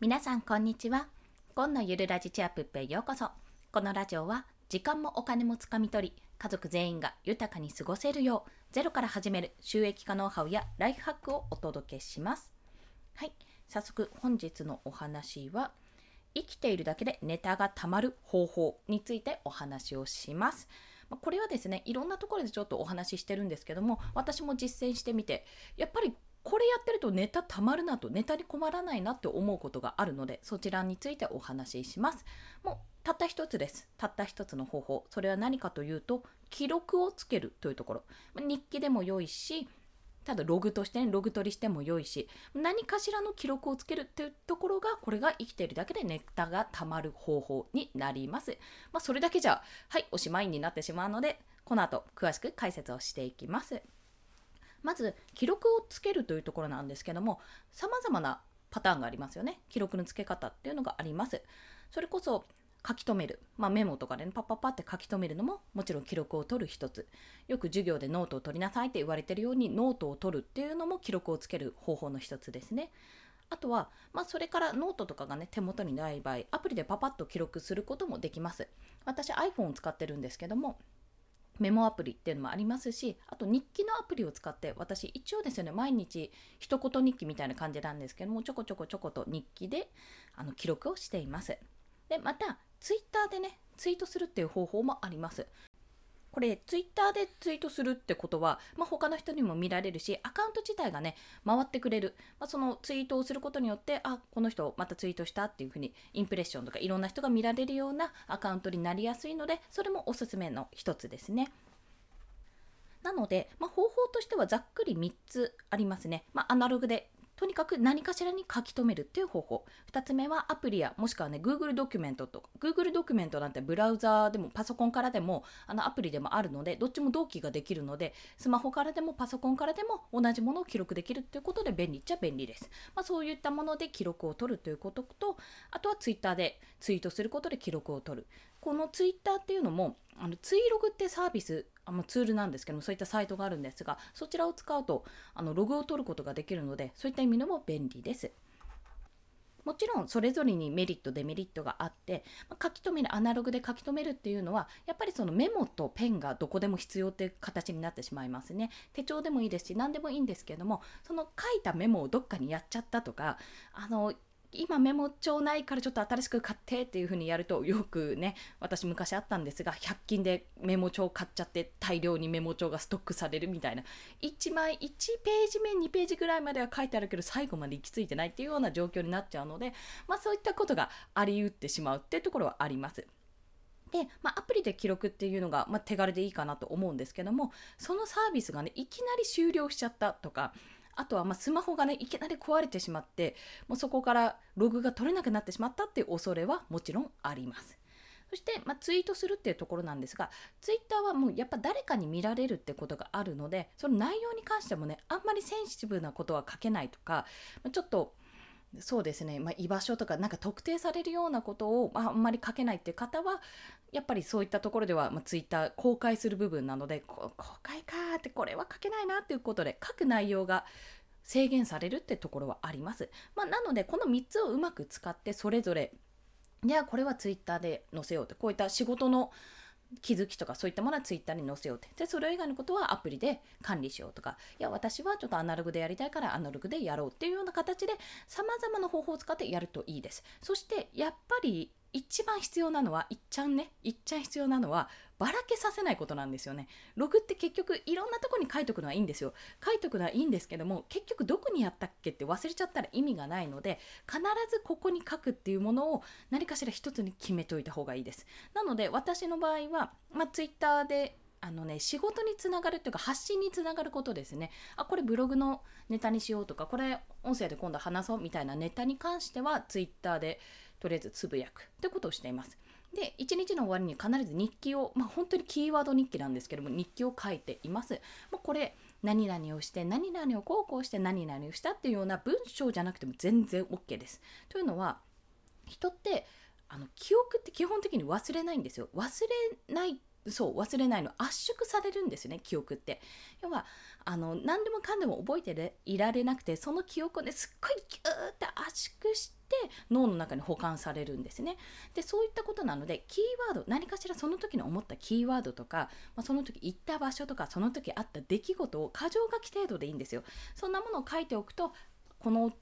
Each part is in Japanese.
皆さんこんにちは。今のゆるラジチアップへようこそ。このラジオは時間もお金もつかみ取り家族全員が豊かに過ごせるようゼロから始める収益化ノウハウやライフハックをお届けします。はい。早速本日のお話は生きているだけでネタがたまる方法についてお話をします。これはですねいろんなところでちょっとお話ししてるんですけども私も実践してみてやっぱりこれやってるとネタたまるなとネタに困らないなって思うことがあるのでそちらについてお話しします。もうたった一つです。たった一つの方法。それは何かというと記録をつけるというところ。日記でも良いしただログとして、ね、ログ取りしても良いし何かしらの記録をつけるっていうところがこれが生きているだけでネタがたまる方法になります、まあ、それだけじゃはいおしまいになってしまうのでこの後詳しく解説をしていきます。まず記録をつけるというところなんですけども様々なパターンがありますよね。記録のつけ方っていうのがあります。それこそ書き留める、まあ、メモとかで、ね、パッパッパって書き留めるのももちろん記録を取る一つ。よく授業でノートを取りなさいって言われてるようにノートを取るっていうのも記録をつける方法の一つですね。あとは、まあ、それからノートとかがね手元にない場合アプリでパパッと記録することもできます。私 iPhone を使ってるんですけどもメモアプリっていうのもありますしあと日記のアプリを使って私一応ですよね毎日一言日記みたいな感じなんですけどもちょこちょこちょこと日記であの記録をしています。でまたツイッターでねツイートするっていう方法もあります。これツイッターでツイートするってことは、まあ、他の人にも見られるしアカウント自体がね回ってくれる、まあ、そのツイートをすることによってあこの人またツイートしたっていうふうにインプレッションとかいろんな人が見られるようなアカウントになりやすいのでそれもおすすめの一つですね。なので、まあ、方法としてはざっくり3つありますね。まあ、アナログでとにかく何かしらに書き留めるっていう方法。2つ目はアプリやもしくはね Google ドキュメントと Google ドキュメントなんてブラウザーでもパソコンからでもあのアプリでもあるのでどっちも同期ができるのでスマホからでもパソコンからでも同じものを記録できるっていうことで便利っちゃ便利です。まあ、そういったもので記録を取るということとあとは Twitter でツイートすることで記録を取る。この Twitter っていうのもあのツイログってサービスあのツールなんですけどもそういったサイトがあるんですがそちらを使うとあのログを取ることができるのでそういった意味でも便利です。もちろんそれぞれにメリットデメリットがあって、ま書き留めるアナログで書き留めるっていうのはやっぱりそのメモとペンがどこでも必要っていう形になってしまいますね手帳でもいいですし何でもいいんですけどもその書いたメモをどっかにやっちゃったとかあの今メモ帳ないからちょっと新しく買ってっていう風にやるとよくね私昔あったんですが100均でメモ帳買っちゃって大量にメモ帳がストックされるみたいな1枚1ページ目2ページぐらいまでは書いてあるけど最後まで行き着いてないっていうような状況になっちゃうのでまあそういったことがありうってしまうっていうところはあります。で、まあ、アプリで記録っていうのが、まあ、手軽でいいかなと思うんですけどもそのサービスがねいきなり終了しちゃったとかあとはまスマホがねいきなり壊れてしまってもうそこからログが取れなくなってしまったっていう恐れはもちろんあります。そして、まあ、ツイートするっていうところなんですが、ツイッターはもうやっぱ誰かに見られるってことがあるので、その内容に関してもね、あんまりセンシティブなことは書けないとか、ちょっとそうですね、まあ、居場所とかなんか特定されるようなことを、あ、あんまり書けないっていう方はやっぱりそういったところでは、まあ、ツイッター公開する部分なので公開かってこれは書けないなっていうことで書く内容が制限されるってところはあります。まあ、なのでこの3つをうまく使ってそれぞれじゃあこれはツイッターで載せようってこういった仕事の気づきとかそういったものはツイッターに載せようって。でそれ以外のことはアプリで管理しようとか。いや私はちょっとアナログでやりたいからアナログでやろうっていうような形でさまざまな方法を使ってやるといいです。そしてやっぱり一番必要なのはいっちゃんね。いっちゃん必要なのはばらけさせないことなんですよね。ログって結局いろんなとこに書いとくのはいいんですよ。書いとくのはいいんですけども結局どこにやったっけって忘れちゃったら意味がないので必ずここに書くっていうものを何かしら一つに決めておいた方がいいです。なので私の場合は、まあ、Twitter であのね、仕事につながるっていうか発信につながることですね。あ、これブログのネタにしようとか、これ音声で今度話そうみたいなネタに関しては Twitter でとりあえずつぶやくってことをしています。で1日の終わりに必ず日記を、まあ、本当にキーワード日記なんですけども日記を書いています。まあ、これ何々をして何々をこうこうして何々をしたっていうような文章じゃなくても全然 OK です。というのは人ってあの記憶って基本的に忘れないんですよ。忘れないそう忘れないの圧縮されるんですよね記憶って要はあの何でもかんでも覚えていられなくてその記憶をねすっごいギューって圧縮して脳の中に保管されるんですね。でそういったことなのでキーワード何かしらその時に思ったキーワードとか、まあ、その時行った場所とかその時あった出来事を過剰書き程度でいいんですよ。そんなものを書いておくとこの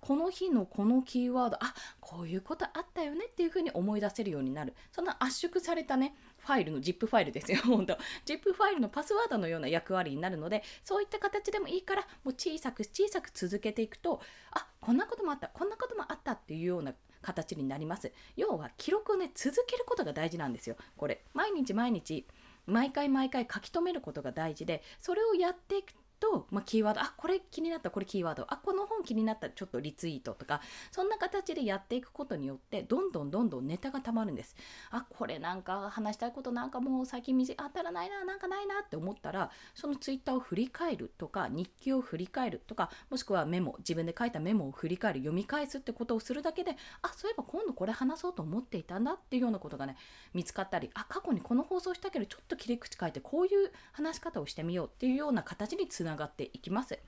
この日のこのキーワードあこういうことあったよねっていうふうに思い出せるようになるその圧縮されたねファイルの ZIP ファイルですよ、本当 ZIP ファイルのパスワードのような役割になるので、そういった形でもいいから、もう小さく小さく続けていくと、あこんなこともあった、こんなこともあったっていうような形になります。要は記録をね、続けることが大事なんですよ、これ。毎日毎日毎回毎回書き留めることが大事でそれをやっていくと、まあ、キーワードあこれ気になったこれキーワードあこの本気になったちょっとリツイートとかそんな形でやっていくことによってどんどんどんどんネタがたまるんです。あこれなんか話したいことなんかもう最近当たらないななんかないなって思ったらそのツイッターを振り返るとか日記を振り返るとかもしくはメモ自分で書いたメモを振り返る読み返すってことをするだけであそういえば今度これ話そうと思っていたんだっていうようなことがね見つかったりあ過去にこの放送したけどちょっと切り口変えてこういう話し方をしてみようっていうような形につながっていきます。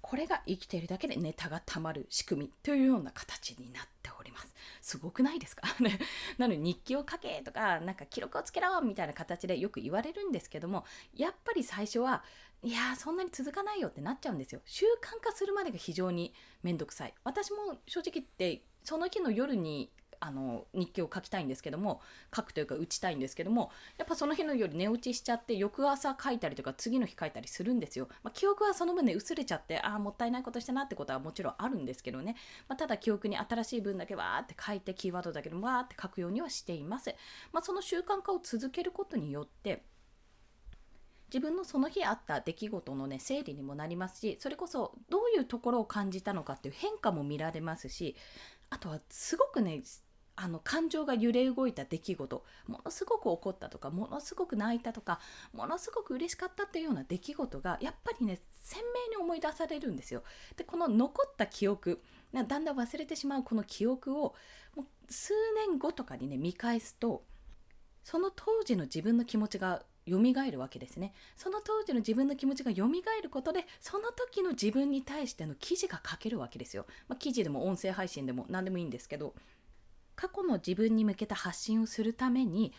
これが生きているだけでネタがたまる仕組みというような形になっております。すごくないですか？なので日記を書けとか、なんか記録をつけろみたいな形でよく言われるんですけども、やっぱり最初は、いやーそんなに続かないよってなっちゃうんですよ。習慣化するまでが非常にめんどくさい。私も正直言って、その日の夜にあの日記を書きたいんですけども書くというか打ちたいんですけどもやっぱその日の夜寝落ちしちゃって翌朝書いたりとか次の日書いたりするんですよ、まあ、記憶はその分で薄れちゃってああもったいないことしたなってことはもちろんあるんですけどね、まあ、ただ記憶に新しい分だけわーって書いてキーワードだけでわーって書くようにはしています、まあ、その習慣化を続けることによって自分のその日あった出来事のね整理にもなりますしそれこそどういうところを感じたのかっていう変化も見られますしあとはすごくねあの感情が揺れ動いた出来事ものすごく怒ったとかものすごく泣いたとかものすごく嬉しかったっていうような出来事がやっぱりね鮮明に思い出されるんですよ。でこの残った記憶だんだん忘れてしまうこの記憶をもう数年後とかにね見返すとその当時の自分の気持ちが蘇るわけですねその当時の自分の気持ちが蘇ることでその時の自分に対しての記事が書けるわけですよ、まあ、記事でも音声配信でも何でもいいんですけど過去の自分に向けた発信をするために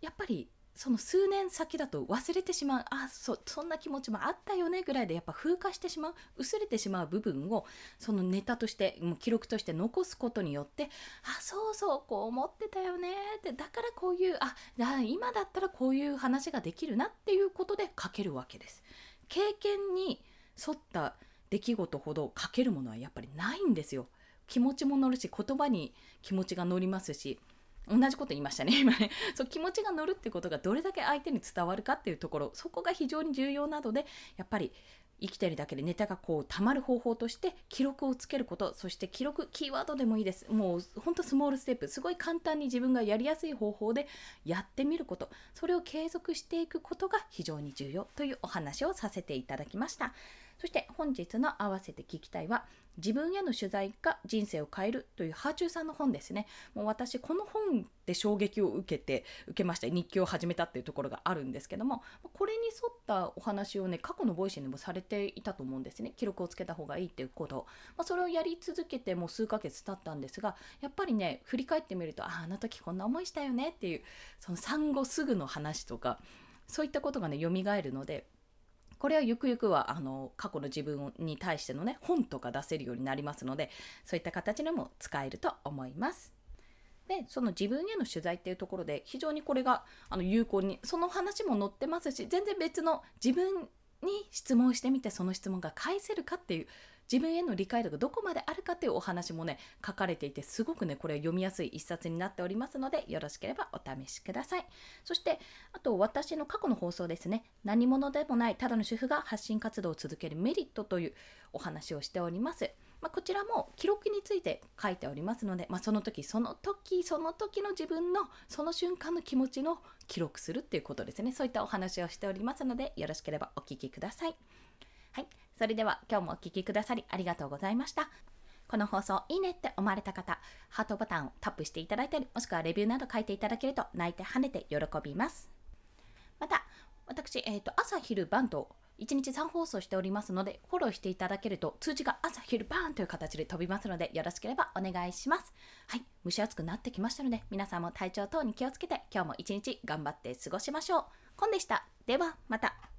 やっぱりその数年先だと忘れてしまうあそそんな気持ちもあったよねぐらいでやっぱ風化してしまう薄れてしまう部分をそのネタとしてもう記録として残すことによってあそうそうこう思ってたよねってだからこういうあ今だったらこういう話ができるなっていうことで書けるわけです。経験に沿った出来事ほど書けるものはやっぱりないんですよ。気持ちも乗るし言葉に気持ちが乗りますし同じこと言いましたね今ね。そう気持ちが乗るってことがどれだけ相手に伝わるかっていうところそこが非常に重要なのでやっぱり生きてるだけでネタがこう溜まる方法として記録をつけることそして記録キーワードでもいいです。もうほんとスモールステップ。すごい簡単に自分がやりやすい方法でやってみること。それを継続していくことが非常に重要というお話をさせていただきました。そして本日の合わせて聞きたいは自分への取材が人生を変えるというはあちゅうさんの本ですね。もう私この本で衝撃を受けて受けました日記を始めたっていうところがあるんですけどもこれに沿ったお話をね過去の Voicy でもされていたと思うんですね記録をつけた方がいいっていうことまあ、それをやり続けてもう数ヶ月経ったんですがやっぱりね振り返ってみるとああの時こんな思いしたよねっていうその産後すぐの話とかそういったことがね蘇るのでこれはゆくゆくはあの過去の自分に対してのね本とか出せるようになりますのでそういった形でも使えると思います。でその自分への取材っていうところで非常にこれがあの有効にその話も載ってますし全然別の自分に質問してみてその質問が返せるかっていう自分への理解度がどこまであるかというお話もね書かれていてすごくねこれ読みやすい一冊になっておりますのでよろしければお試しください。そしてあと私の過去の放送ですね。何者でもないただの主婦が発信活動を続けるメリットというお話をしております。まあ、こちらも記録について書いておりますので、まあ、その時その時その時の自分のその瞬間の気持ちの記録するっていうことですね。そういったお話をしておりますのでよろしければお聞きください。はい。それでは今日もお聴きくださりありがとうございました。この放送いいねって思われた方、ハートボタンをタップしていただいたり、もしくはレビューなど書いていただけると泣いて跳ねて喜びます。また、私、えーと、朝昼晩と1日3放送しておりますので、フォローしていただけると通知が朝昼バーンという形で飛びますので、よろしければお願いします。はい、蒸し暑くなってきましたので、皆さんも体調等に気をつけて、今日も一日頑張って過ごしましょう。コンでした。では、また。